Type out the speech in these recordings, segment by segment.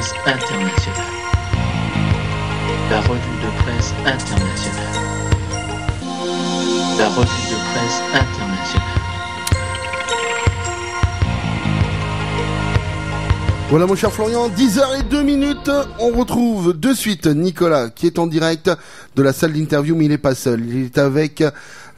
presse internationale. La revue de presse internationale. La revue de presse internationale. Voilà mon cher Florian, 10h02 minutes, on retrouve de suite Nicolas qui est en direct de la salle d'interview mais il n'est pas seul, il est avec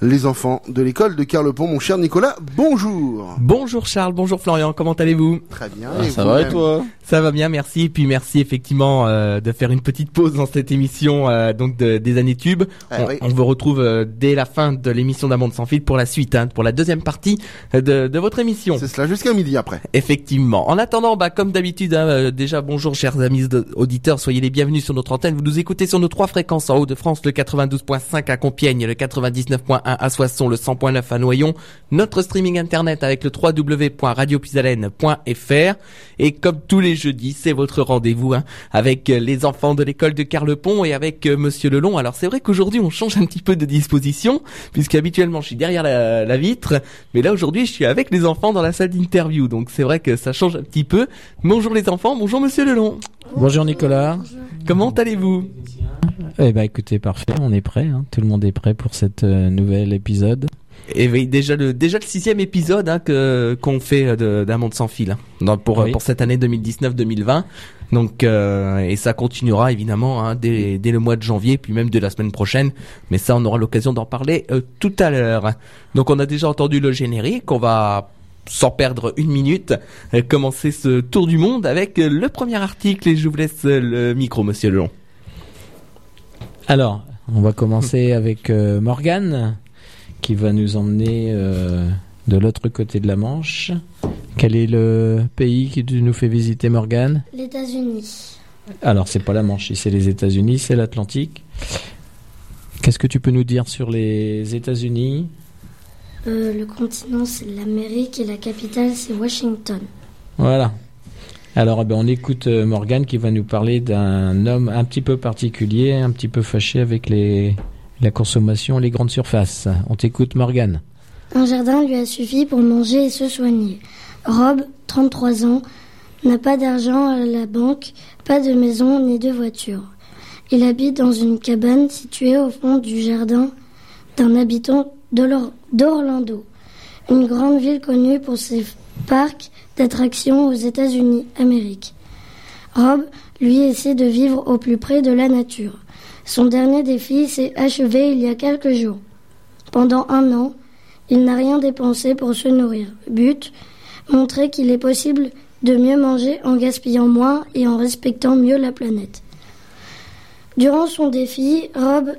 les enfants de l'école de Carlepont. Mon cher Nicolas, bonjour. Bonjour Charles, bonjour Florian, comment allez-vous? Très bien. Ah, ça va et toi? Ça va bien, merci. Et puis merci effectivement euh, de faire une petite pause dans cette émission euh, donc de- des années tubes. Ah on, oui. on vous retrouve euh, dès la fin de l'émission d'un monde sans fil pour la suite, hein, pour la deuxième partie de, de votre émission. C'est cela jusqu'à midi après. Effectivement. En attendant, bah, comme d'habitude, hein, euh, déjà bonjour chers amis auditeurs, soyez les bienvenus sur notre antenne. Vous nous écoutez sur nos trois fréquences en Haut-de-France, le 92.5 à Compiègne, le 99.1 à Soissons, le 100.9 à Noyon, notre streaming internet avec le www.radiopisalène.fr et comme tous les jeudis, c'est votre rendez-vous hein, avec euh, les enfants de l'école de Carlepont et avec euh, Monsieur Lelon. Alors c'est vrai qu'aujourd'hui on change un petit peu de disposition puisque habituellement je suis derrière la, la vitre, mais là aujourd'hui je suis avec les enfants dans la salle d'interview, donc c'est vrai que ça change un petit peu. Bonjour les enfants, bonjour Monsieur Lelon. Bonjour Nicolas. Comment allez-vous? Eh ben écoutez, parfait, on est prêt. hein. Tout le monde est prêt pour cet euh, nouvel épisode. Et oui, déjà le déjà le sixième épisode hein, que qu'on fait euh, d'un monde sans fil hein, dans- pour Oui. pour cette année 2019-2020. Donc euh, et ça continuera évidemment hein, dès dès le mois de janvier puis même de la semaine prochaine. Mais ça on aura l'occasion d'en parler euh, tout à l'heure. Donc on a déjà entendu le générique. On va sans perdre une minute commencer ce tour du monde avec le premier article et je vous laisse le micro Monsieur Lelon. Alors, on va commencer avec euh, Morgane, qui va nous emmener euh, de l'autre côté de la Manche. Quel est le pays qui tu nous fait visiter, Morgane? Les États-Unis. Alors, c'est pas la Manche, c'est les États-Unis, c'est l'Atlantique. Qu'est-ce que tu peux nous dire sur les États-Unis? Euh, le continent, c'est l'Amérique et la capitale, c'est Washington. Voilà. Alors, eh ben, on écoute euh, Morgane qui va nous parler d'un homme un petit peu particulier, un petit peu fâché avec les, la consommation, les grandes surfaces. On t'écoute, Morgane. Un jardin lui a suffi pour manger et se soigner. Rob, 33 ans, n'a pas d'argent à la banque, pas de maison ni de voiture. Il habite dans une cabane située au fond du jardin d'un habitant d'Or- d'Orlando, une grande ville connue pour ses parcs d'attractions aux États-Unis, Amérique. Rob, lui, essaie de vivre au plus près de la nature. Son dernier défi s'est achevé il y a quelques jours. Pendant un an, il n'a rien dépensé pour se nourrir. But, montrer qu'il est possible de mieux manger en gaspillant moins et en respectant mieux la planète. Durant son défi, Rob,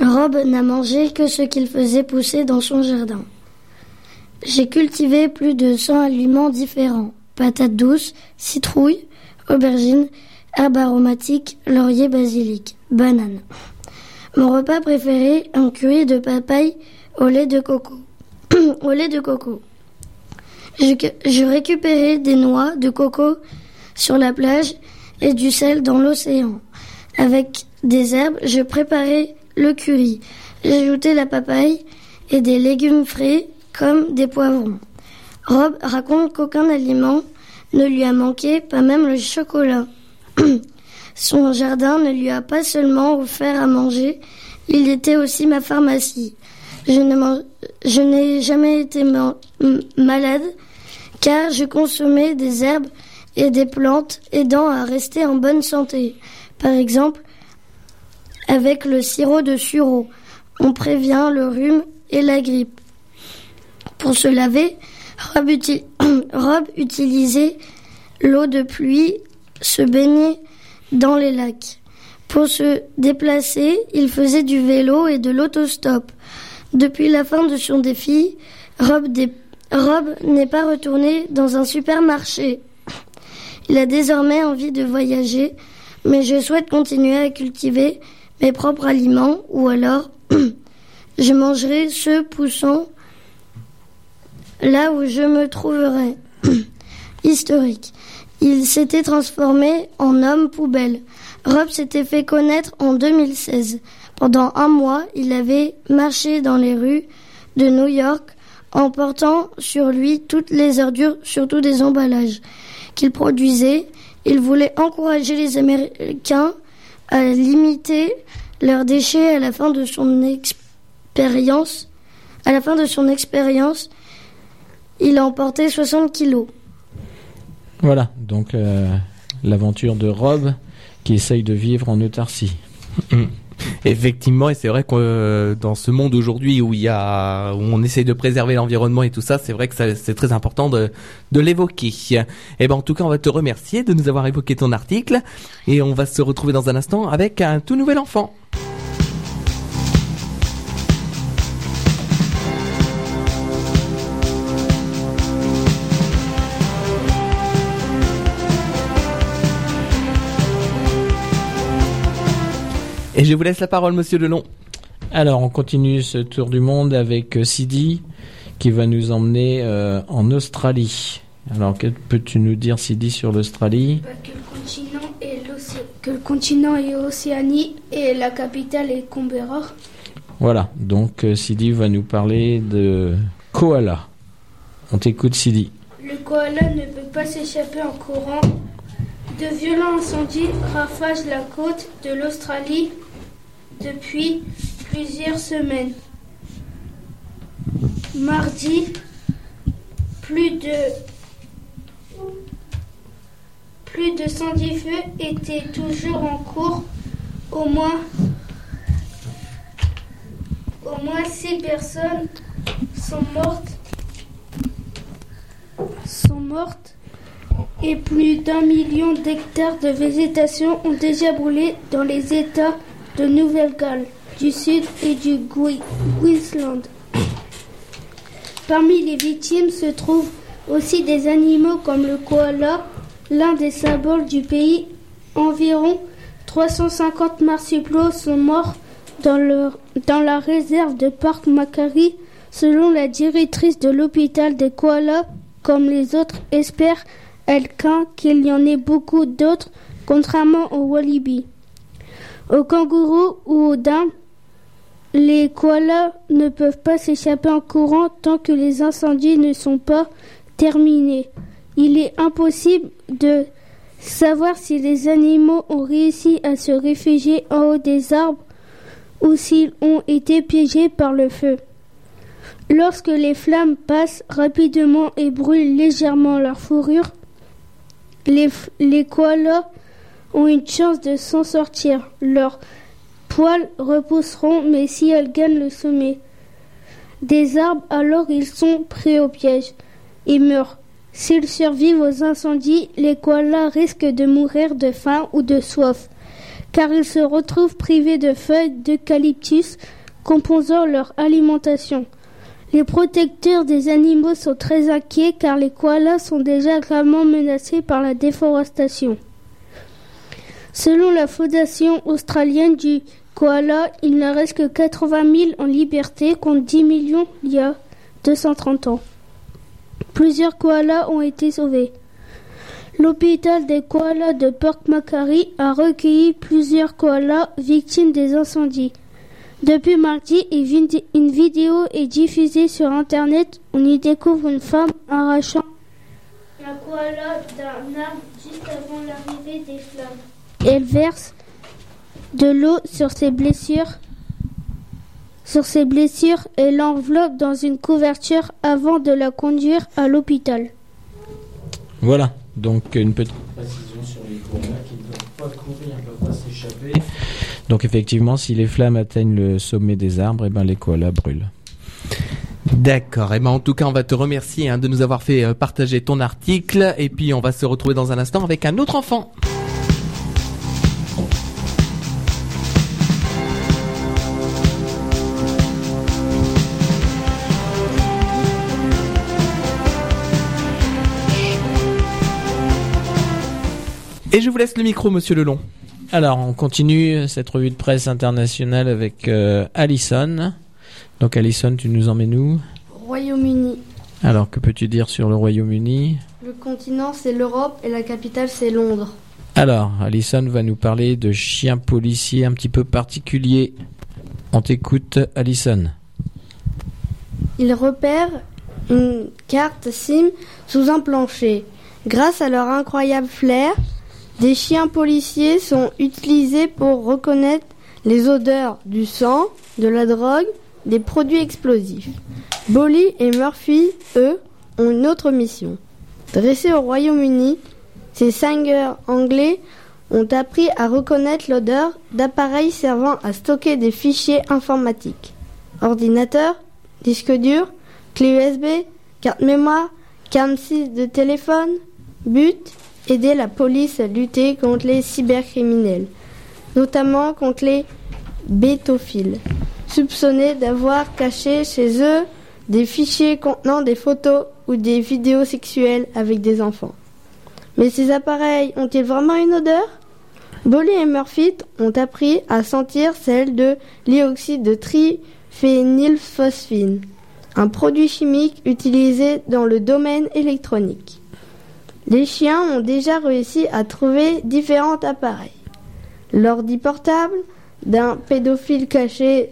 Rob n'a mangé que ce qu'il faisait pousser dans son jardin. J'ai cultivé plus de 100 aliments différents. Patates douces, citrouilles, aubergines, herbes aromatiques, laurier basilic, bananes. Mon repas préféré, un curry de papaye au lait de coco. au lait de coco. Je, je récupérais des noix de coco sur la plage et du sel dans l'océan. Avec des herbes, je préparais le curry. J'ajoutais la papaye et des légumes frais comme des poivrons. Rob raconte qu'aucun aliment ne lui a manqué, pas même le chocolat. Son jardin ne lui a pas seulement offert à manger, il était aussi ma pharmacie. Je n'ai jamais été malade car je consommais des herbes et des plantes aidant à rester en bonne santé. Par exemple, avec le sirop de sureau, on prévient le rhume et la grippe. Pour se laver, Rob, uti- Rob utilisait l'eau de pluie, se baignait dans les lacs. Pour se déplacer, il faisait du vélo et de l'autostop. Depuis la fin de son défi, Rob, dé- Rob n'est pas retourné dans un supermarché. Il a désormais envie de voyager, mais je souhaite continuer à cultiver mes propres aliments ou alors je mangerai ceux poussant là où je me trouverai. Historique. Il s'était transformé en homme poubelle. Rob s'était fait connaître en 2016. Pendant un mois, il avait marché dans les rues de New York en portant sur lui toutes les ordures, surtout des emballages qu'il produisait. Il voulait encourager les Américains à limiter leurs déchets. À la fin de son expérience, il a emporté 60 kilos. Voilà, donc euh, l'aventure de Rob qui essaye de vivre en autarcie. Effectivement, et c'est vrai que euh, dans ce monde aujourd'hui où il y a, où on essaye de préserver l'environnement et tout ça, c'est vrai que ça- c'est très important de, de l'évoquer. Et ben en tout cas, on va te remercier de nous avoir évoqué ton article et on va se retrouver dans un instant avec un tout nouvel enfant. Et je vous laisse la parole, monsieur Delon. Alors, on continue ce tour du monde avec euh, Sidi qui va nous emmener euh, en Australie. Alors, que peux-tu nous dire, Sidi, sur l'Australie? Bah, que, le continent est l'océ- que le continent est Océanie et la capitale est Canberra. Voilà, donc euh, Sidi va nous parler de koala. On t'écoute, Sidi. Le koala ne peut pas s'échapper en courant. De violents incendies ravagent la côte de l'Australie depuis plusieurs semaines. Mardi, plus de plus de 110 feux étaient toujours en cours. Au moins au moins 6 personnes sont mortes sont mortes et plus d'un million d'hectares de végétation ont déjà brûlé dans les États de Nouvelle-Galles du Sud et du Queensland. Parmi les victimes se trouvent aussi des animaux comme le koala, l'un des symboles du pays. Environ 350 marsupiaux sont morts dans, la réserve de Parc Macquarie, selon la directrice de l'hôpital des koalas. Comme les autres espèrent, qu'il y en ait beaucoup d'autres, contrairement aux wallabies. Aux kangourous ou aux dindes, les koalas ne peuvent pas s'échapper en courant tant que les incendies ne sont pas terminés. Il est impossible de savoir si les animaux ont réussi à se réfugier en haut des arbres ou s'ils ont été piégés par le feu. Lorsque les flammes passent rapidement et brûlent légèrement leur fourrure, les, koalas ont une chance de s'en sortir. Leurs poils repousseront, mais si elles gagnent le sommet des arbres, alors ils sont pris au piège et meurent. S'ils survivent aux incendies, les koalas risquent de mourir de faim ou de soif, car ils se retrouvent privés de feuilles d'eucalyptus composant leur alimentation. Les protecteurs des animaux sont très inquiets car les koalas sont déjà gravement menacés par la déforestation. Selon la Fondation australienne du koala, il ne reste que 80 000 en liberté contre 10 millions il y a 230 ans. Plusieurs koalas ont été sauvés. L'hôpital des koalas de Port Macquarie a recueilli plusieurs koalas victimes des incendies. Depuis mardi, une vid- une vidéo est diffusée sur Internet. On y découvre une femme arrachant un koala d'un arbre juste avant l'arrivée des flammes. Elle verse de l'eau sur ses blessures. Sur ses blessures et l'enveloppe dans une couverture avant de la conduire à l'hôpital. Voilà, donc une petite précision sur les koalas qui ne peuvent pas courir, ne peuvent pas s'échapper. Donc effectivement, si les flammes atteignent le sommet des arbres, eh ben les koalas brûlent. D'accord. Et ben en tout cas, on va te remercier hein, de nous avoir fait euh, partager ton article. Et puis, on va se retrouver dans un instant avec un autre enfant. Et je vous laisse le micro, monsieur Lelon. Alors, on continue cette revue de presse internationale avec euh, Alison. Donc Alison, tu nous emmènes où? Royaume-Uni. Alors, que peux-tu dire sur le Royaume-Uni? Le continent, c'est l'Europe et la capitale, c'est Londres. Alors, Alison va nous parler de chiens policiers un petit peu particuliers. On t'écoute, Alison. Ils repèrent une carte SIM sous un plancher. Grâce à leur incroyable flair, Des chiens policiers sont utilisés pour reconnaître les odeurs du sang, de la drogue, des produits explosifs. Bolly et Murphy, eux, ont une autre mission. Dressés au Royaume-Uni, ces singers anglais ont appris à reconnaître l'odeur d'appareils servant à stocker des fichiers informatiques. Ordinateur, disque dur, clé USB, carte mémoire, carte SIM de téléphone. But, aider la police à lutter contre les cybercriminels, notamment contre les bétophiles, soupçonnés d'avoir caché chez eux des fichiers contenant des photos ou des vidéos sexuelles avec des enfants. Mais ces appareils ont-ils vraiment une odeur? Bolly et Murphy ont appris à sentir celle de l'ioxyde de triphénylphosphine, un produit chimique utilisé dans le domaine électronique. Les chiens ont déjà réussi à trouver différents appareils. L'ordi portable d'un pédophile caché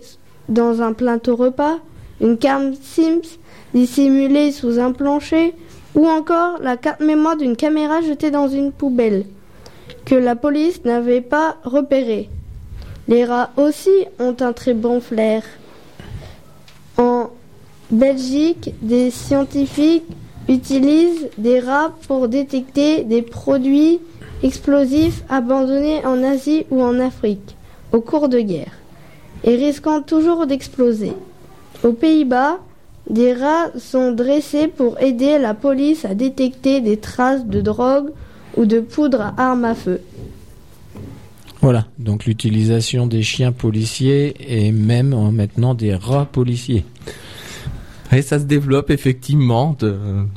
dans un plateau repas, une carte Sims dissimulée sous un plancher, ou encore la carte mémoire d'une caméra jetée dans une poubelle que la police n'avait pas repérée. Les rats aussi ont un très bon flair. En Belgique, des scientifiques utilisent des rats pour détecter des produits explosifs abandonnés en Asie ou en Afrique au cours de guerre et risquant toujours d'exploser. Aux Pays-Bas, des rats sont dressés pour aider la police à détecter des traces de drogue ou de poudre à armes à feu. Voilà, donc l'utilisation des chiens policiers et même euh, maintenant des rats policiers. Et ça se développe effectivement.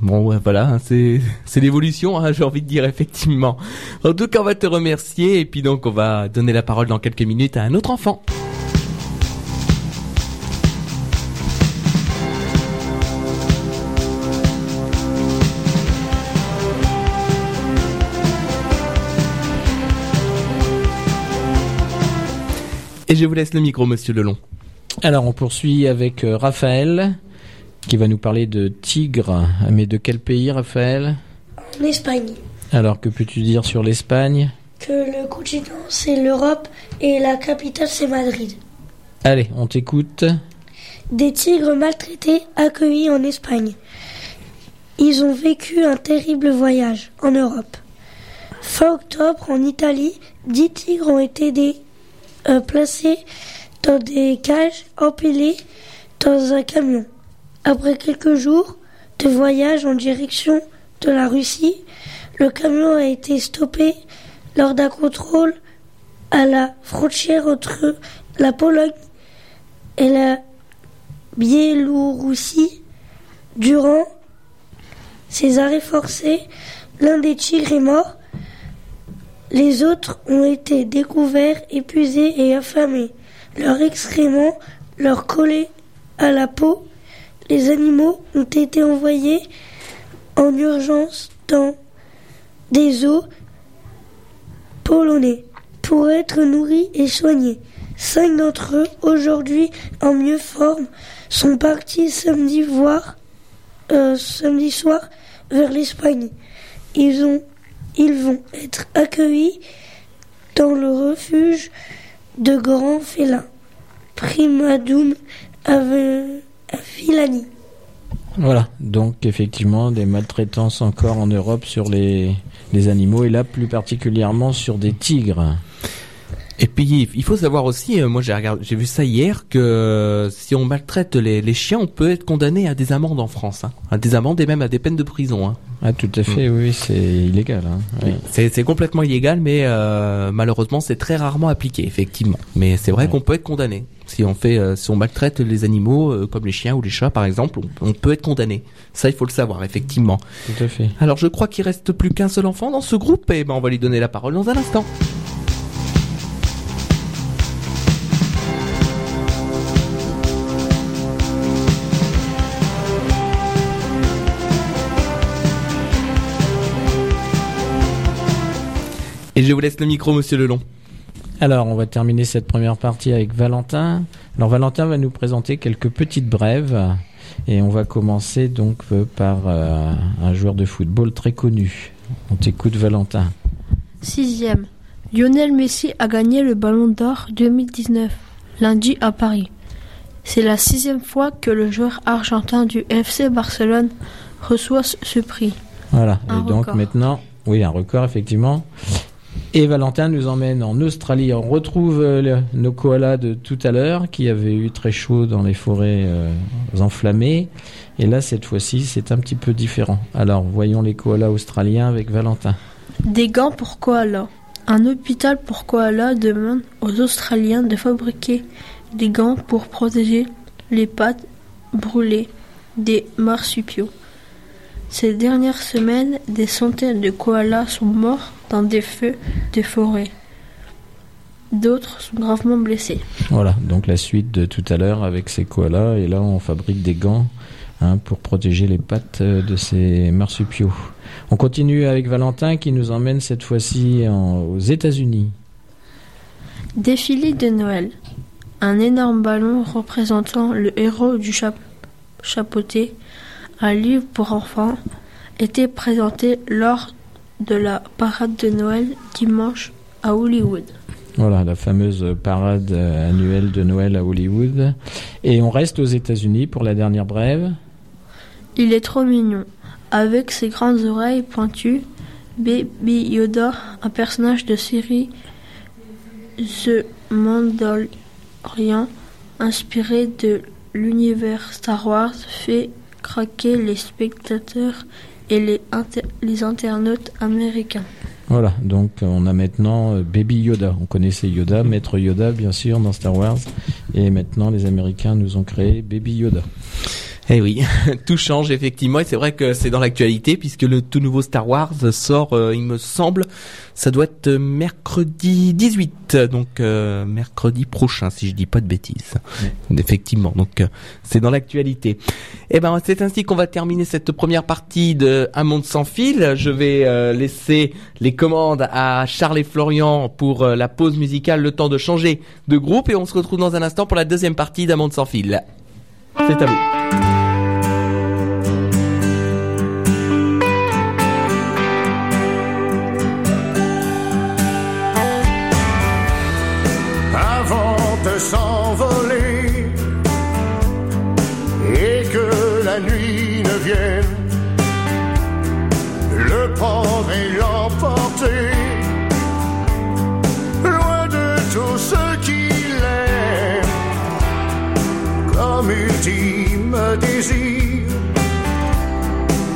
Bon, voilà, hein, c'est c'est l'évolution. Hein, J'ai envie de dire effectivement. En tout cas, on va te remercier et puis donc on va donner la parole dans quelques minutes à un autre enfant. Et je vous laisse le micro, Monsieur Lelon. Alors on poursuit avec euh, Raphaël qui va nous parler de tigre. Mais de quel pays Raphaël? En Espagne, Alors que peux-tu dire sur l'Espagne? Que le continent c'est l'Europe et la capitale c'est Madrid. Allez, on t'écoute. Des tigres maltraités accueillis en Espagne. Ils ont vécu un terrible voyage en Europe. Fin octobre, en Italie, dix tigres ont été des- euh, placés dans des cages empilées dans un camion. Après quelques jours de voyage en direction de la Russie, le camion a été stoppé lors d'un contrôle à la frontière entre la Pologne et la Biélorussie. Durant ces arrêts forcés, l'un des tigres est mort. Les autres ont été découverts, épuisés et affamés. Leurs excréments leur collaient à la peau. Les animaux ont été envoyés en urgence dans des eaux polonais pour être nourris et soignés. Cinq d'entre eux, aujourd'hui en mieux forme, sont partis samedi euh, samedi soir vers l'Espagne. Ils ont, ils vont être accueillis dans le refuge de grands félins, Primadum Ave- Villani. Voilà, donc effectivement des maltraitances encore en Europe sur les, les animaux et là plus particulièrement sur des tigres. Et puis il faut savoir aussi, euh, moi j'ai regardé, j'ai vu ça hier que euh, si on maltraite les, les chiens, on peut être condamné à des amendes en France, hein. à des amendes et même à des peines de prison. Hein. Ah tout à fait, oui, c'est illégal. Hein. Oui. C'est c'est complètement illégal, mais euh, malheureusement c'est très rarement appliqué, effectivement. Mais c'est vrai Ouais. qu'on peut être condamné si on fait, euh, si on maltraite les animaux euh, comme les chiens ou les chats par exemple, on, on peut être condamné. Ça il faut le savoir, effectivement. Tout à fait. Alors je crois qu'il reste plus qu'un seul enfant dans ce groupe, et ben on va lui donner la parole dans un instant. Et je vous laisse le micro, monsieur Lelon. Alors, on va terminer cette première partie avec Valentin. Alors, Valentin va nous présenter quelques petites brèves. Et on va commencer donc euh, par euh, un joueur de football très connu. On t'écoute, Valentin. Sixième. Lionel Messi a gagné le Ballon d'Or 2019, lundi à Paris. C'est la sixième fois que le joueur argentin du FC Barcelone reçoit ce prix. Voilà. Un et donc record. maintenant, oui, un record effectivement. Et Valentin nous emmène en Australie. On retrouve euh, nos koalas de tout à l'heure qui avaient eu très chaud dans les forêts euh, enflammées. Et là, cette fois-ci, c'est un petit peu différent. Alors, voyons les koalas australiens avec Valentin. Des gants pour koala. Un hôpital pour koala demande aux Australiens de fabriquer des gants pour protéger les pattes brûlées des marsupiaux. Ces dernières semaines, des centaines de koalas sont morts dans des feux de forêt. D'autres sont gravement blessés. Voilà, donc la suite de tout à l'heure avec ces koalas. Et là, on fabrique des gants hein, pour protéger les pattes euh, de ces marsupiaux. On continue avec Valentin qui nous emmène cette fois-ci aux États-Unis. Défilé de Noël. Un énorme ballon représentant le héros du chap- chapeauté, un livre pour enfants, était présenté lors de la parade de Noël dimanche à Hollywood. Voilà, la fameuse parade euh, annuelle de Noël à Hollywood. Et on reste aux États-Unis pour la dernière brève. Il est trop mignon. Avec ses grandes oreilles pointues, Baby Yoda, un personnage de série The Mandalorian, inspiré de l'univers Star Wars, fait craquer les spectateurs et les, les internautes américains. Voilà, donc on a maintenant euh, Baby Yoda. On connaissait Yoda, Maître Yoda bien sûr dans Star Wars. Et maintenant les Américains nous ont créé Baby Yoda. Eh oui, tout change effectivement et c'est vrai que c'est dans l'actualité puisque le tout nouveau Star Wars sort, euh, il me semble, ça doit être euh, mercredi 18, donc euh, mercredi prochain si je dis pas de bêtises. Effectivement, donc euh, c'est dans l'actualité. Eh ben c'est ainsi qu'on va terminer cette première partie de Un monde sans fil. Je vais laisser les commandes à Charles et Florian pour la pause musicale, le temps de changer de groupe et on se retrouve dans un instant pour la deuxième partie d'Un monde sans fil. C'est à vous.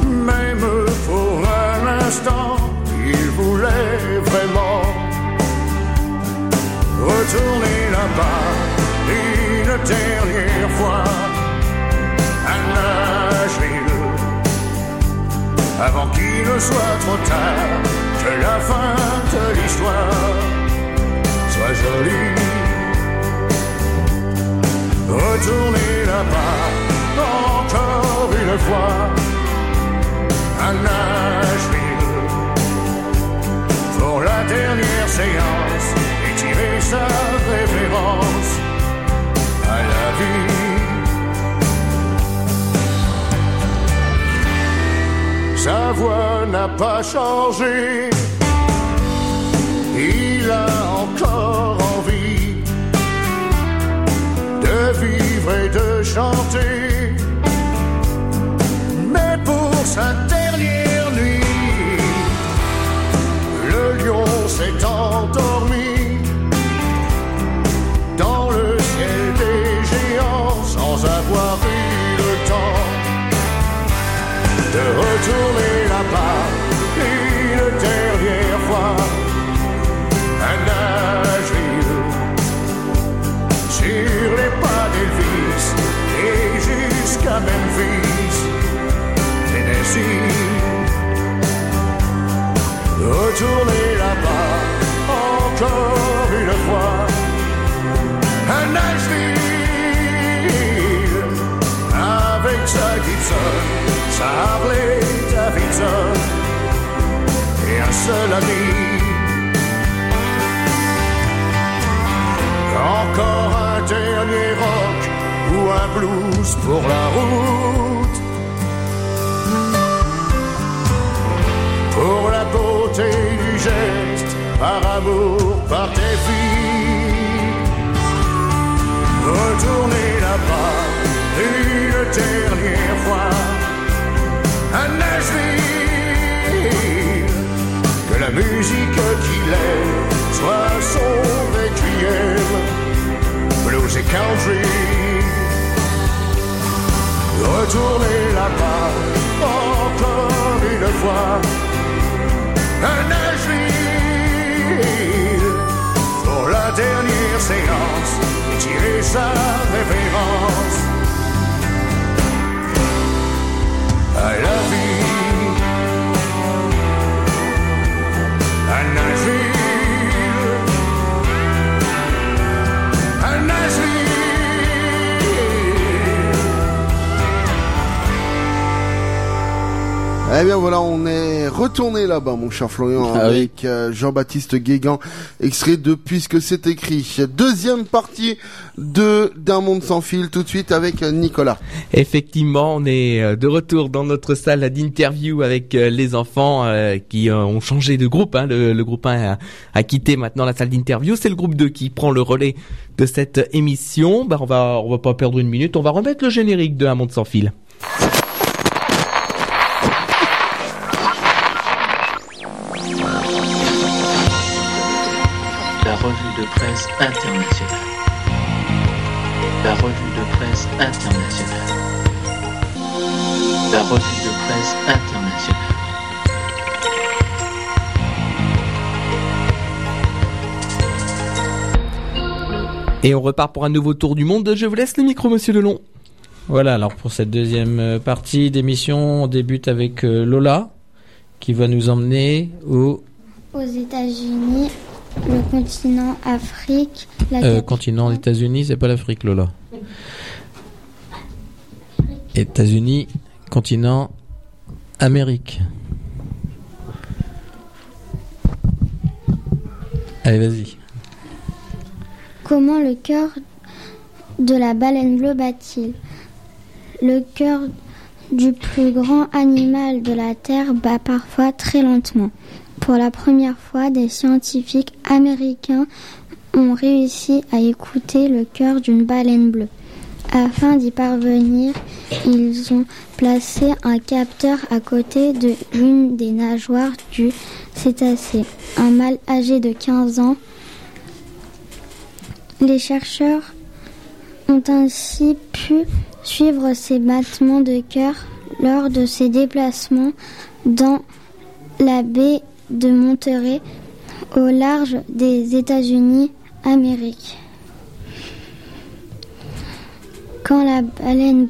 Même pour un instant il voulait vraiment retourner là-bas une dernière fois. À Nashville avant qu'il ne soit trop tard que la fin de l'histoire soit jolie. Retourner là-bas encore une fois à Nashville pour la dernière séance et tirer sa référence à la vie. Sa voix n'a pas changé, il a encore envie de vivre et de chanter. Pour Retourner là-bas encore une fois à Nashville avec sa Gibson, sa Harley Davidson et un seul ami. Encore un dernier rock ou un blues pour la route. Pour la beauté par amour, par tes filles. Retournez là-bas une dernière fois à Nashville. Que la musique qu'il est soit son requiem, blues et country. Retournez là-bas encore une fois à Nashville pour la dernière séance et tirer sa révérence. À la vie à Nashville à Nashville Eh bien voilà, on est retourné là-bas, mon cher Florian, Ah avec euh, Jean-Baptiste Guégan, extrait de Puisque c'est écrit. Deuxième partie de D'un monde sans fil, tout de suite avec euh, Nicolas. Effectivement, on est euh, de retour dans notre salle d'interview avec les enfants qui ont changé de groupe. hein. Le, le groupe 1 a, a quitté maintenant la salle d'interview. C'est le groupe 2 qui prend le relais de cette émission. Bah, on va on va pas perdre une minute. On va remettre le générique de Un monde sans fil. Presse internationale. La revue de presse internationale. La revue de presse internationale. Et on repart pour un nouveau tour du monde. Je vous laisse le micro, Monsieur Delon. Voilà, alors pour cette deuxième euh, partie d'émission, on débute avec euh, Lola, qui va nous emmener au Aux États-Unis, le continent Afrique, la euh, continent États-Unis, c'est pas l'Afrique, Lola. États-Unis, continent Amérique. Allez, vas-y. Comment le cœur de la baleine bleue bat-il Le cœur du plus grand animal de la Terre bat parfois très lentement. Pour la première fois, des scientifiques américains ont réussi à écouter le cœur d'une baleine bleue. Afin d'y parvenir, ils ont placé un capteur à côté de l'une des nageoires du cétacé. Un mâle âgé de 15 ans les chercheurs ont ainsi pu suivre ses battements de cœur lors de ses déplacements dans la baie de Monterey au large des États-Unis Amérique. Quand la baleine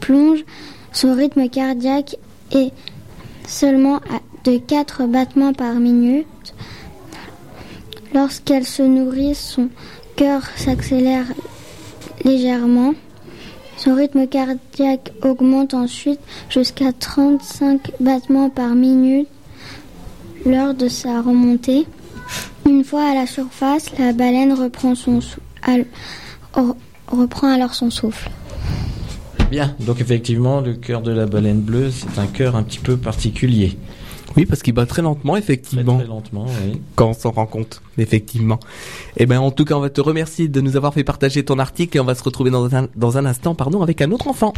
plonge, son rythme cardiaque est seulement de 4 battements par minute. Lorsqu'elle se nourrit, son cœur s'accélère légèrement. Son rythme cardiaque augmente ensuite jusqu'à 35 battements par minute lors de sa remontée. Une fois à la surface, la baleine reprend, son sou- al- re- reprend alors son souffle. Bien, donc effectivement, le cœur de la baleine bleue, c'est un cœur un petit peu particulier. Oui, parce qu'il bat très lentement, Très, effectivement. très lentement, oui. quand on s'en rend compte, effectivement. Eh ben, en tout cas, on va te remercier de nous avoir fait partager ton article et on va se retrouver dans un, dans un instant, pardon, avec un autre enfant.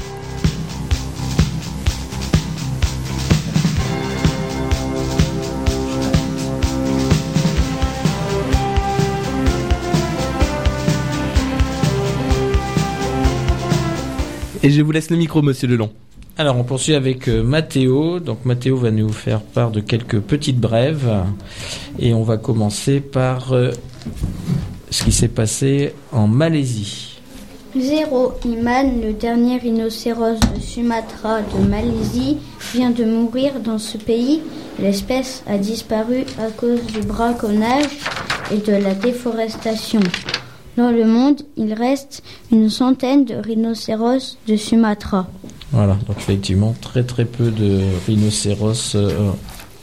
Et je vous laisse le micro, monsieur Delon. Alors, on poursuit avec euh, Mathéo. Donc, Mathéo va nous faire part de quelques petites brèves. Et on va commencer par euh, ce qui s'est passé en Malaisie. Zéro Iman, le dernier rhinocéros de Sumatra de Malaisie, vient de mourir dans ce pays. L'espèce a disparu à cause du braconnage et de la déforestation. Dans le monde, il reste une centaine de rhinocéros de Sumatra. Voilà, donc effectivement, très très peu de rhinocéros euh,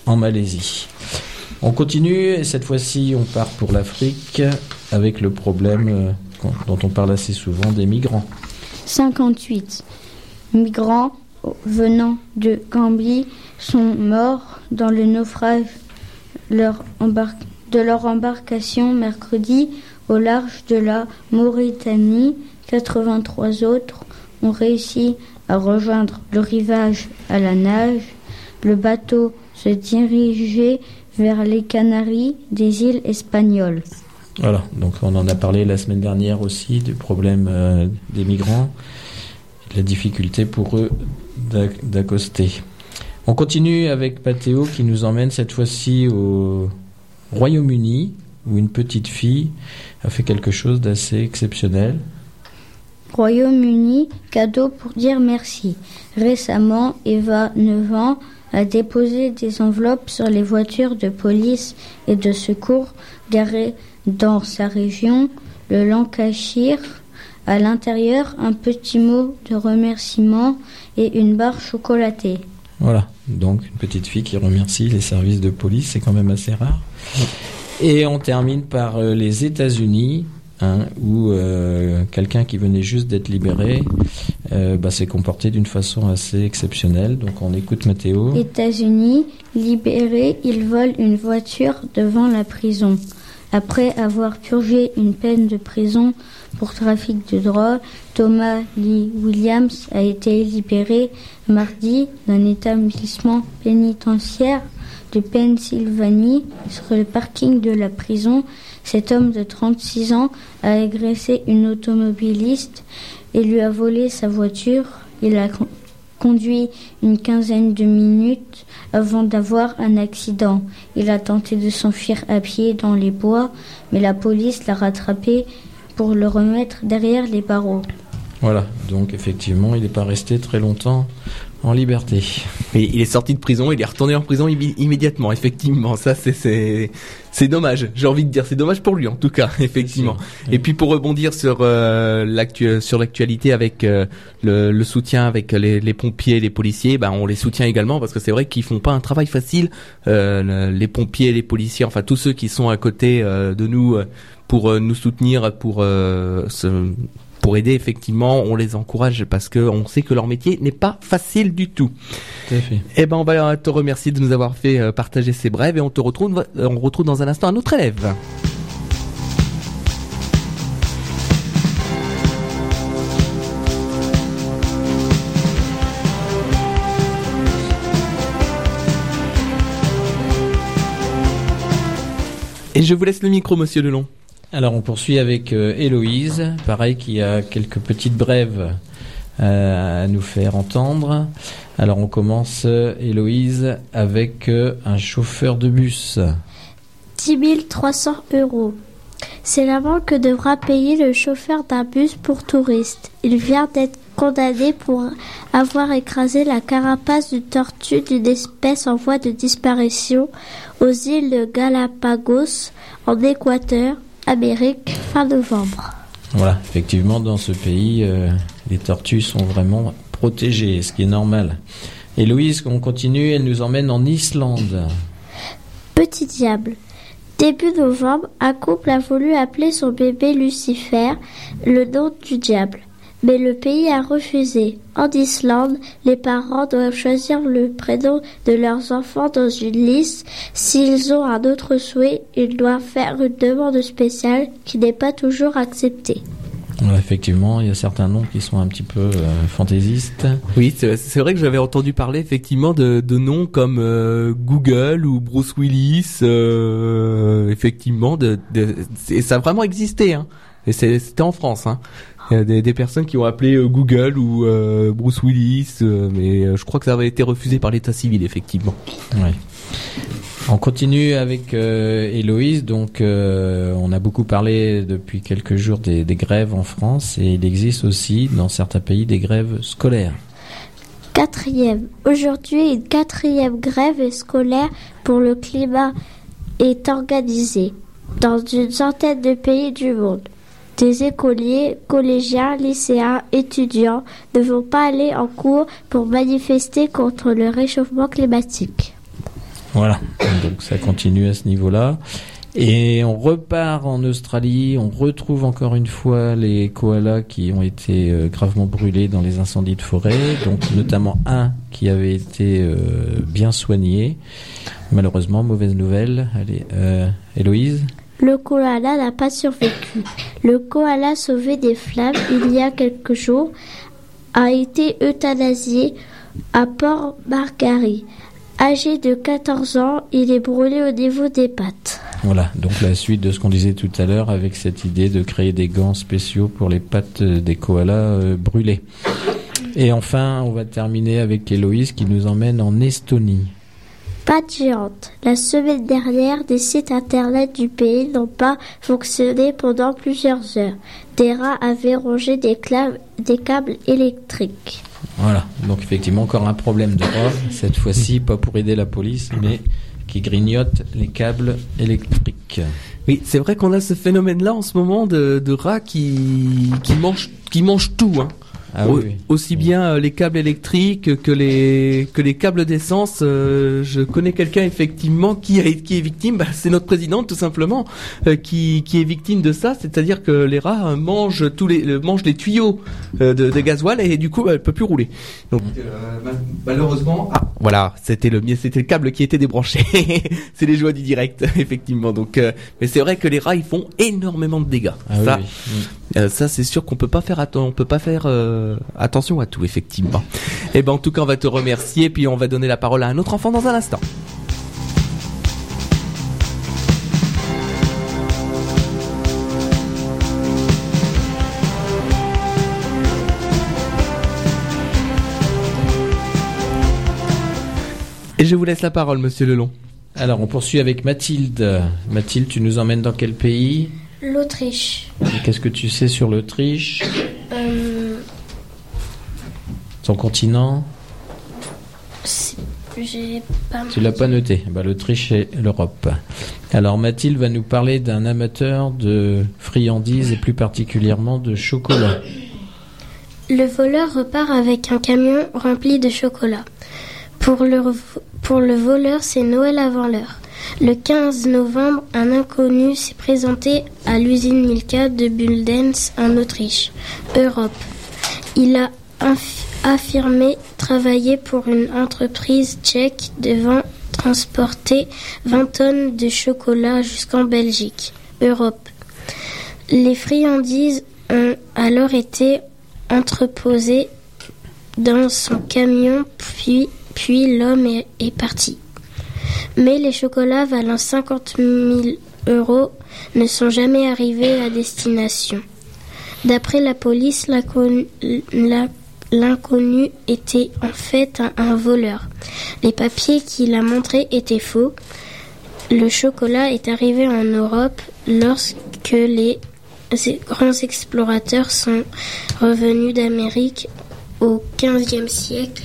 en Malaisie. On continue et cette fois-ci, on part pour l'Afrique avec le problème euh, dont on parle assez souvent des migrants. 58 migrants venant de Gambie sont morts dans le naufrage. Leur de leur embarcation mercredi au large de la Mauritanie. 83 autres ont réussi à rejoindre le rivage à la nage. Le bateau se dirigeait vers les Canaries des îles espagnoles. Voilà, donc on en a parlé la semaine dernière aussi du problème euh, des migrants, la difficulté pour eux d'ac- d'accoster. On continue avec Pathéo qui nous emmène cette fois-ci au Royaume-Uni où une petite fille a fait quelque chose d'assez exceptionnel. Royaume-Uni, cadeau pour dire merci. Récemment, Eva, 9 ans, a déposé des enveloppes sur les voitures de police et de secours garées dans sa région, le Lancashire. À l'intérieur, un petit mot de remerciement et une barre chocolatée. Voilà, donc une petite fille qui remercie les services de police, c'est quand même assez rare. Et on termine par euh, les États-Unis, hein, où euh, quelqu'un qui venait juste d'être libéré euh, bah, s'est comporté d'une façon assez exceptionnelle. Donc on écoute Mathéo. États-Unis, libéré, il vole une voiture devant la prison. Après avoir purgé une peine de prison pour trafic de drogue, Thomas Lee Williams a été libéré mardi d'un établissement pénitentiaire de Pennsylvanie sur le parking de la prison. Cet homme de 36 ans a agressé une automobiliste et lui a volé sa voiture. Il a con- conduit une quinzaine de minutes avant d'avoir un accident. Il a tenté de s'enfuir à pied dans les bois, mais la police l'a rattrapé pour le remettre derrière les barreaux. Voilà, donc effectivement, il n'est pas resté très longtemps en liberté. Il est sorti de prison, il est retourné en prison immédiatement, effectivement. Ça, c'est c'est dommage. J'ai envie de dire, c'est dommage pour lui en tout cas, effectivement. Et puis pour rebondir sur euh, l'actu sur l'actualité avec euh, le, le soutien avec les, les pompiers, les policiers, ben on les soutient également parce que c'est vrai qu'ils font pas un travail facile. Euh, le- les pompiers, les policiers, enfin tous ceux qui sont à côté euh, de nous pour nous soutenir, pour se pour aider effectivement, on les encourage parce que on sait que leur métier n'est pas facile du tout. Tout à fait. Eh ben, on va te remercier de nous avoir fait euh, partager ces brèves et on te retrouve, euh, on retrouve dans un instant un autre élève. Et je vous laisse le micro, monsieur Delon. Alors on poursuit avec euh, Héloïse, pareil qui a quelques petites brèves euh, à nous faire entendre. Alors on commence, euh, Héloïse, avec un chauffeur de bus. 10 300 euros. C'est l'amende que devra payer le chauffeur d'un bus pour touristes. Il vient d'être condamné pour avoir écrasé la carapace d'une tortue d'une espèce en voie de disparition aux îles Galapagos, en Équateur, Amérique, fin novembre. Voilà, effectivement, dans ce pays, euh, les tortues sont vraiment protégées, ce qui est normal. Héloïse, on continue, elle nous emmène en Islande. Petit diable. Début novembre, un couple a voulu appeler son bébé Lucifer, le nom du diable. Mais le pays a refusé. En Islande, les parents doivent choisir le prénom de leurs enfants dans une liste. S'ils ont un autre souhait, ils doivent faire une demande spéciale qui n'est pas toujours acceptée. Effectivement, il y a certains noms qui sont un petit peu euh, fantaisistes. Oui, c'est vrai que j'avais entendu parler effectivement de, de noms comme euh, Google ou Bruce Willis, euh, effectivement, de, de- et ça a vraiment existé. Hein. Et c'était en France. Hein. Il y a des, des personnes qui ont appelé euh, Google ou euh, Bruce Willis, euh, mais euh, je crois que ça avait été refusé par l'état civil, effectivement. Ouais. On continue avec euh, Héloïse. Donc, euh, on a beaucoup parlé depuis quelques jours des, des grèves en France et il existe aussi dans certains pays des grèves scolaires. Quatrième. Aujourd'hui, une quatrième grève scolaire pour le climat est organisée dans une centaine de pays du monde. Des écoliers, collégiens, lycéens, étudiants ne vont pas aller en cours pour manifester contre le réchauffement climatique. Voilà. Donc, ça continue à ce niveau-là. Et on repart en Australie, on retrouve encore une fois les koalas qui ont été euh, gravement brûlés dans les incendies de forêt, donc notamment un qui avait été euh, bien soigné. Malheureusement, mauvaise nouvelle. Allez, euh, Héloïse? Le koala n'a pas survécu. Le koala sauvé des flammes il y a quelques jours a été euthanasié à Port Margary. Âgé de 14 ans, il est brûlé au niveau des pattes. Voilà, donc la suite de ce qu'on disait tout à l'heure avec cette idée de créer des gants spéciaux pour les pattes des koalas euh, brûlés. Et enfin, on va terminer avec Héloïse qui nous emmène en Estonie. Pattes géantes. La semaine dernière, des sites internet du pays n'ont pas fonctionné pendant plusieurs heures. Des rats avaient rongé des, câbles électriques. Voilà, donc effectivement encore un problème de rats, cette fois-ci pas pour aider la police, mais qui grignote les câbles électriques. Oui, c'est vrai qu'on a ce phénomène-là en ce moment de, de rats qui, qui mangent, qui mangent tout. Hein. Ah Au- oui, oui. Aussi bien euh, les câbles électriques que les que les câbles d'essence. euh, je connais quelqu'un effectivement qui, a, qui est victime. Bah, c'est notre présidente tout simplement euh, qui qui est victime de ça. C'est-à-dire que les rats euh, mangent tous les euh, mangent les tuyaux euh, de, de gasoil et du coup elle peut plus rouler. Donc euh, ma- malheureusement. Ah, voilà, c'était le c'était le câble qui était débranché. c'est les joies du direct effectivement. Donc euh, mais c'est vrai que les rats ils font énormément de dégâts. Ah oui, ça, oui. Euh, ça c'est sûr qu'on peut pas faire on peut pas faire euh, attention à tout effectivement. Et ben en tout cas on va te remercier puis on va donner la parole à un autre enfant dans un instant. Et je vous laisse la parole monsieur Lelon. Alors on poursuit avec Mathilde. Mathilde, tu nous emmènes dans quel pays? L'Autriche. Qu'est-ce que tu sais sur l'Autriche Euh, Son continent pas. Tu l'as pas noté. Bah, L'Autriche et l'Europe. Alors Mathilde va nous parler d'un amateur de friandises et plus particulièrement de chocolat. Le voleur repart avec un camion rempli de chocolat. Pour le, pour le voleur, c'est Noël avant l'heure. Le 15 novembre, un inconnu s'est présenté à l'usine Milka de Buldens en Autriche, Europe. Il a affirmé travailler pour une entreprise tchèque devant transporter 20 tonnes de chocolat jusqu'en Belgique, Europe. Les friandises ont alors été entreposées dans son camion, puis, l'homme est parti. Mais les chocolats valant 50 000 euros ne sont jamais arrivés à destination. D'après la police, l'inconnu était en fait un, voleur. Les papiers qu'il a montrés étaient faux. Le chocolat est arrivé en Europe lorsque les ces grands explorateurs sont revenus d'Amérique au XVe siècle.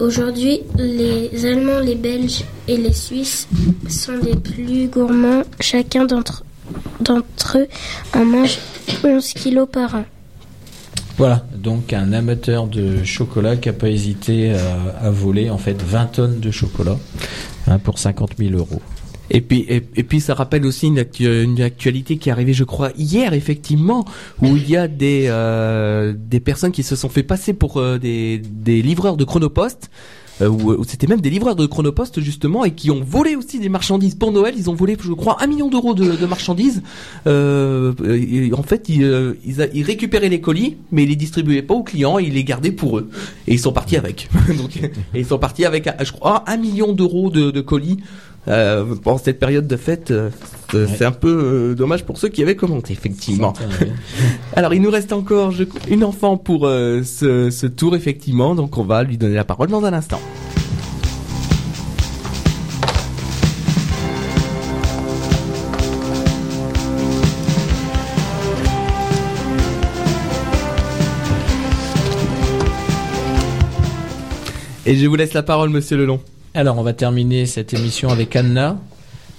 Aujourd'hui, les Allemands, les Belges et les Suisses sont les plus gourmands. Chacun d'entre eux en mange 11 kilos par an. Voilà, donc un amateur de chocolat qui n'a pas hésité à, à voler en fait 20 tonnes de chocolat hein, pour 50 000 euros. Et puis, et, puis ça rappelle aussi une, actu- une actualité qui est arrivée, je crois, hier, effectivement, où il y a des, euh, des personnes qui se sont fait passer pour euh, des, des livreurs de chronopost. euh, où, c'était même des livreurs de chronopost justement et qui ont volé aussi des marchandises. Pour Noël ils ont volé je crois un million d'euros de, de marchandises. Euh, en fait ils, euh, ils, ils récupéraient les colis mais ils les distribuaient pas aux clients ils les gardaient pour eux. Et ils sont partis avec. Donc et ils sont partis avec je crois un million d'euros de, de colis euh, pendant cette période de fête, euh, c'est c'est un peu euh, dommage pour ceux qui avaient commenté, effectivement. Alors, il nous reste encore je- une enfant pour euh, ce, ce tour, effectivement, donc on va lui donner la parole dans un instant. Et je vous laisse la parole, monsieur Lelon. Alors on va terminer cette émission avec Anna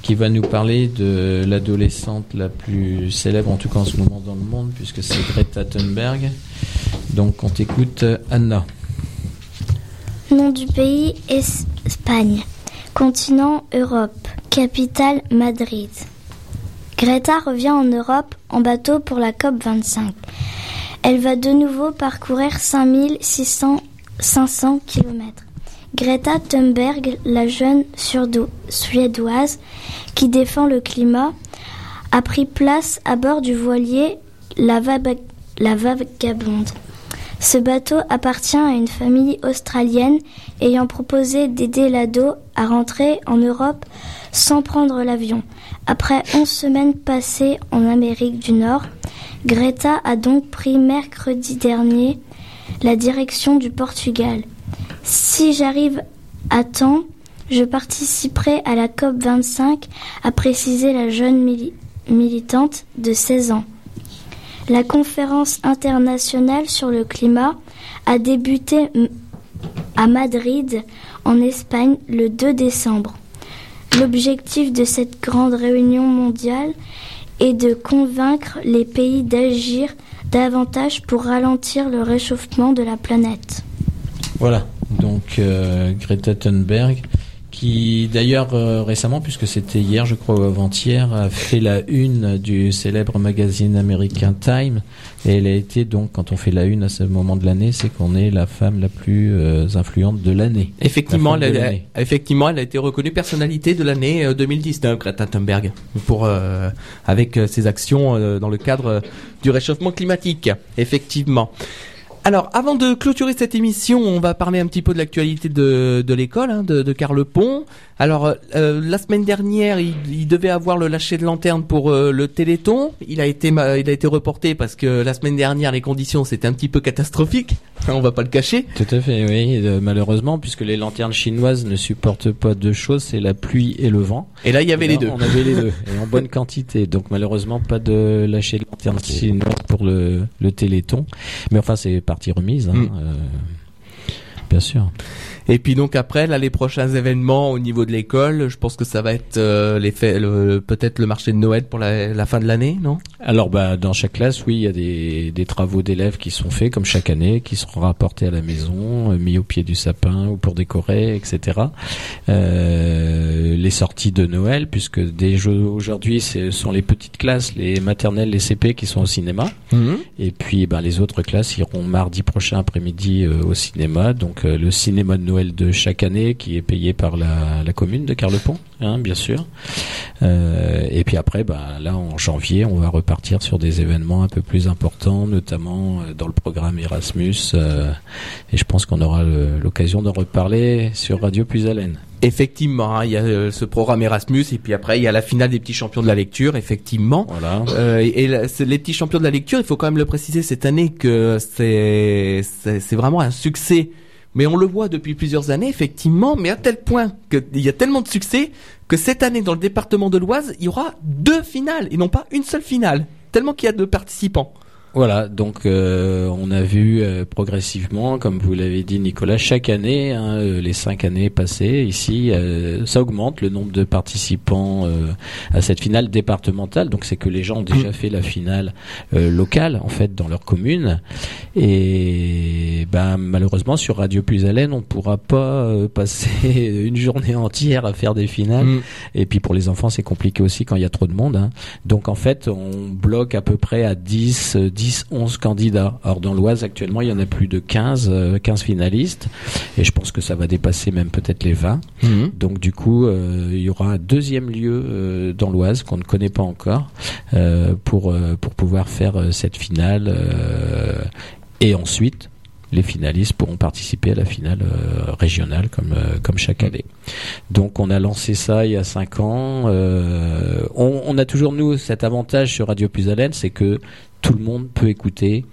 qui va nous parler de l'adolescente la plus célèbre en tout cas en ce moment dans le monde puisque c'est Greta Thunberg. Donc on t'écoute Anna. Nom du pays Es- Espagne. Continent Europe. Capitale Madrid. Greta revient en Europe en bateau pour la COP 25. Elle va de nouveau parcourir 5600 500 km. Greta Thunberg, la jeune suédoise qui défend le climat, a pris place à bord du voilier la, la Vagabonde. Ce bateau appartient à une famille australienne ayant proposé d'aider l'ado à rentrer en Europe sans prendre l'avion. Après 11 semaines passées en Amérique du Nord, Greta a donc pris mercredi dernier la direction du Portugal. Si j'arrive à temps, je participerai à la COP 25, a précisé la jeune mili- militante de 16 ans. La conférence internationale sur le climat a débuté à Madrid, en Espagne, le 2 décembre. L'objectif de cette grande réunion mondiale est de convaincre les pays d'agir davantage pour ralentir le réchauffement de la planète. Voilà, donc euh, Greta Thunberg, qui d'ailleurs euh, récemment, puisque c'était hier, je crois, ou avant-hier, a fait la une du célèbre magazine américain Time. Et elle a été donc, quand on fait la une à ce moment de l'année, c'est qu'on est la femme la plus euh, influente de l'année. Effectivement, La elle de effectivement, elle a été reconnue personnalité de l'année euh, 2019, Greta Thunberg, pour euh, avec ses actions euh, dans le cadre du réchauffement climatique. Effectivement. Alors, avant de clôturer cette émission, on va parler un petit peu de l'actualité de, de l'école, hein, de, de Carlepont. Alors, euh, la semaine dernière, il, il devait avoir le lâcher de lanterne pour euh, le Téléthon. Il a été, il a été reporté parce que la semaine dernière, les conditions c'était un petit peu catastrophique. on va pas le cacher. Tout à fait, oui. euh, malheureusement, puisque les lanternes chinoises ne supportent pas deux choses, c'est la pluie et le vent. Et là, il y avait Et les là, deux. On avait les deux, et en bonne quantité. Donc malheureusement, pas de lâcher de lanterne chinoise pour le, le Téléthon. Mais enfin, c'est partie remise. Hein, Mm. euh, bien sûr. Et puis donc après, là, les prochains événements au niveau de l'école, je pense que ça va être euh, les le- peut-être le marché de Noël pour la, la fin de l'année, non? Alors, bah, dans chaque classe, oui, il y a des, des travaux d'élèves qui sont faits, comme chaque année, qui seront rapportés à la maison, euh, mis au pied du sapin ou pour décorer, etc. Euh, les sorties de Noël, puisque dès jo- aujourd'hui, ce sont les petites classes, les maternelles, les CP qui sont au cinéma. Et puis, ben, les autres classes iront mardi prochain après-midi euh, au cinéma. Donc, euh, le cinéma de Noël de chaque année qui est payé par la, la commune de Carlepont, hein, bien sûr. Euh, et puis après, ben, là, en janvier, on va repartir sur des événements un peu plus importants, notamment euh, dans le programme Erasmus. euh, et je pense qu'on aura l'occasion d'en reparler sur Radio Plus Haleine. Effectivement, hein, il y a ce programme Erasmus et puis après il y a la finale des petits champions de la lecture, effectivement. Voilà. Euh, et la- les petits champions de la lecture, il faut quand même le préciser cette année que c'est vraiment un succès. Mais on le voit depuis plusieurs années, effectivement, mais à tel point qu'il y a tellement de succès que cette année, dans le département de l'Oise, il y aura deux finales et non pas une seule finale. Tellement qu'il y a de participants. Voilà, donc euh, on a vu euh, progressivement, comme vous l'avez dit Nicolas, chaque année, hein, euh, les cinq années passées ici, euh, ça augmente le nombre de participants euh, à cette finale départementale. Donc c'est que les gens ont déjà fait la finale euh, locale en fait dans leur commune. Et ben malheureusement sur Radio Plus Haleine, on pourra pas euh, passer une journée entière à faire des finales. Mm. Et puis pour les enfants, c'est compliqué aussi quand il y a trop de monde. hein. Donc en fait, on bloque à peu près à 10, euh, 10, 11 candidats. Or dans l'Oise, actuellement, il y en a plus de 15, euh, 15 finalistes. Et je pense que ça va dépasser même peut-être les 20. Donc du coup, euh, il y aura un deuxième lieu euh, dans l'Oise qu'on ne connaît pas encore euh, pour, pour pouvoir faire cette finale. et ensuite, les finalistes pourront participer à la finale euh, régionale comme, euh, comme chaque année. Donc on a lancé ça il y a cinq ans. Euh, on, on a toujours nous cet avantage sur Radio Plus Haleine, c'est que tout le monde peut écouter.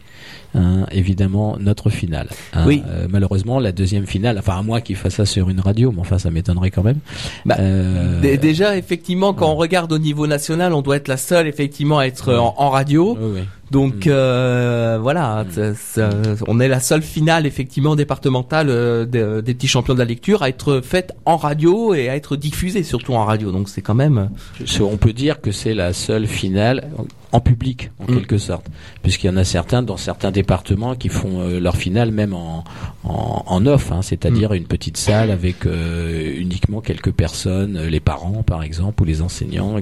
hein, évidemment notre finale. hein. Oui. Euh, malheureusement la deuxième finale, enfin à moi qui fasse ça sur une radio, mais enfin ça m'étonnerait quand même. Bah, Euh, Dé- Déjà, effectivement, quand on regarde au niveau national, on doit être la seule, effectivement, à être en, en radio. oui, oui. Donc Mm. euh, voilà, ça- on est la seule finale effectivement départementale euh, des, petits champions de la lecture à être faite en radio et à être diffusée surtout en radio. Donc c'est quand même Ce- On peut dire que c'est la seule finale en public en Mm. quelque sorte, puisqu'il y en a certains dans certains départements qui font euh, leur finale même en en, en off, hein, c'est-à-dire une petite salle avec euh, uniquement quelques personnes, euh, les parents par exemple ou les enseignants,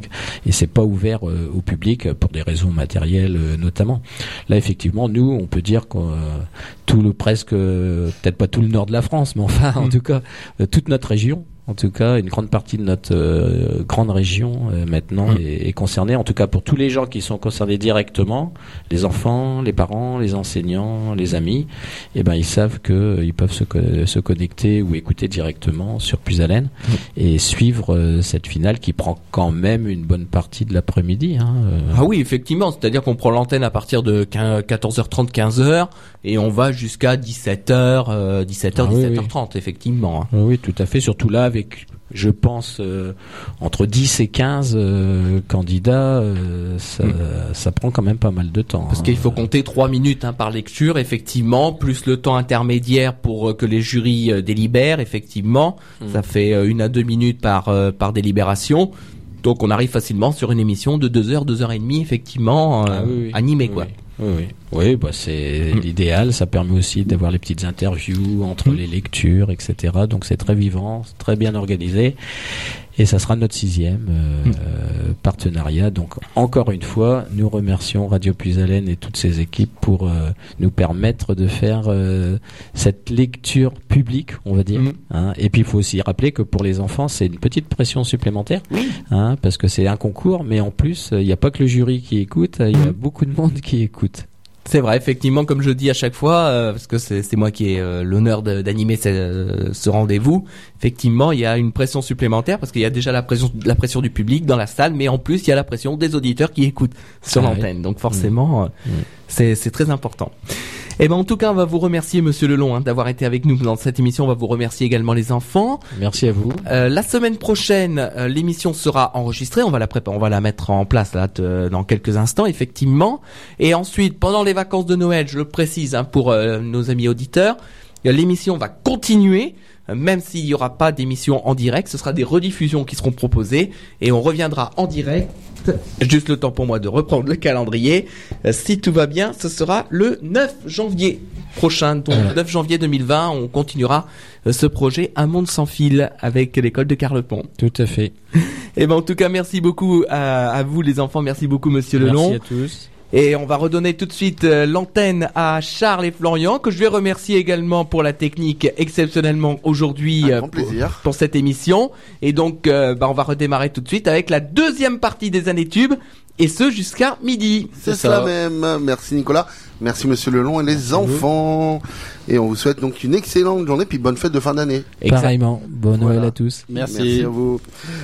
et, c'est pas ouvert euh, au public pour des raisons matérielles euh, notamment. Là effectivement, nous on peut dire que euh, tout le presque, peut-être pas tout le nord de la France, mais enfin en Mm. tout cas toute notre région. En tout cas, une grande partie de notre euh, grande région euh, maintenant Mm. est, est concernée. En tout cas, pour tous les gens qui sont concernés directement, les enfants, les parents, les enseignants, les amis, eh ben ils savent que euh, ils peuvent se, co- se connecter ou écouter directement sur Puisalène et suivre euh, cette finale qui prend quand même une bonne partie de l'après-midi. Hein. Ah oui, effectivement, c'est-à-dire qu'on prend l'antenne à partir de 15 14h30, 15h et on va jusqu'à 17h, euh, 17h, Ah oui, 17h30, effectivement. hein. Oui, oui, tout à fait. Surtout là, avec, je pense, euh, entre 10 et 15 euh, candidats, euh, ça, ça prend quand même pas mal de temps. Parce hein. qu'il faut compter 3 minutes hein, par lecture, effectivement, plus le temps intermédiaire pour euh, que les jurys euh, délibèrent, effectivement. Mm. Ça fait euh, une à deux minutes par, euh, par délibération. Donc on arrive facilement sur une émission de 2 heures, 2 heures et demie, effectivement, euh, Ah oui, oui. animée, quoi. Oui, oui. Oui, bah c'est Mm. l'idéal. Ça permet aussi d'avoir les petites interviews entre Mm. les lectures, etc. Donc c'est très vivant, très bien organisé. Et ça sera notre sixième euh, Mm. euh, partenariat. Donc encore une fois, nous remercions Radio Puisalène et toutes ses équipes pour euh, nous permettre de faire euh, cette lecture publique, on va dire. Mm. hein. Et puis il faut aussi rappeler que pour les enfants, c'est une petite pression supplémentaire, hein, parce que c'est un concours, mais en plus, il n'y a pas que le jury qui écoute, il y a Mm. beaucoup de monde qui écoute. C'est vrai, effectivement, comme je dis à chaque fois, euh, parce que c'est moi qui ai euh, l'honneur d'animer ce, euh, ce rendez-vous. Effectivement, il y a une pression supplémentaire parce qu'il y a déjà la pression, la pression du public dans la salle, mais en plus il y a la pression des auditeurs qui écoutent sur Ah l'antenne. Donc forcément, euh, Mm. c'est c'est très important. Et ben en tout cas, on va vous remercier, Monsieur Lelon, hein, d'avoir été avec nous dans cette émission. On va vous remercier également les enfants. Merci à vous. Euh, la semaine prochaine, euh, l'émission sera enregistrée. On va la préparer, on va la mettre en place là te- dans quelques instants, effectivement. Et ensuite, pendant les vacances de Noël, je le précise hein, pour euh, nos amis auditeurs, euh, l'émission va continuer. Même s'il n'y aura pas d'émission en direct, ce sera des rediffusions qui seront proposées et on reviendra en direct. Juste le temps pour moi de reprendre le calendrier. Euh, Si tout va bien, ce sera le 9 janvier prochain. Donc Euh. 9 janvier 2020, on continuera euh, ce projet Un monde sans fil avec l'école de Carlepont. Tout à fait. Et ben en tout cas, merci beaucoup à, à vous les enfants, merci beaucoup Monsieur Lelon. Merci à tous. Et on va redonner tout de suite euh, l'antenne à Charles et Florian, que je vais remercier également pour la technique exceptionnellement aujourd'hui Un euh, grand pour, plaisir. pour cette émission. Et donc, euh, bah, on va redémarrer tout de suite avec la deuxième partie des années tubes, et ce jusqu'à midi. C'est cela même. Merci Nicolas. Merci Monsieur Lelon et les enfants. Et on vous souhaite donc une excellente journée puis bonne fête de fin d'année. Pareillement. Bonne Voilà. Noël à tous. Merci à vous.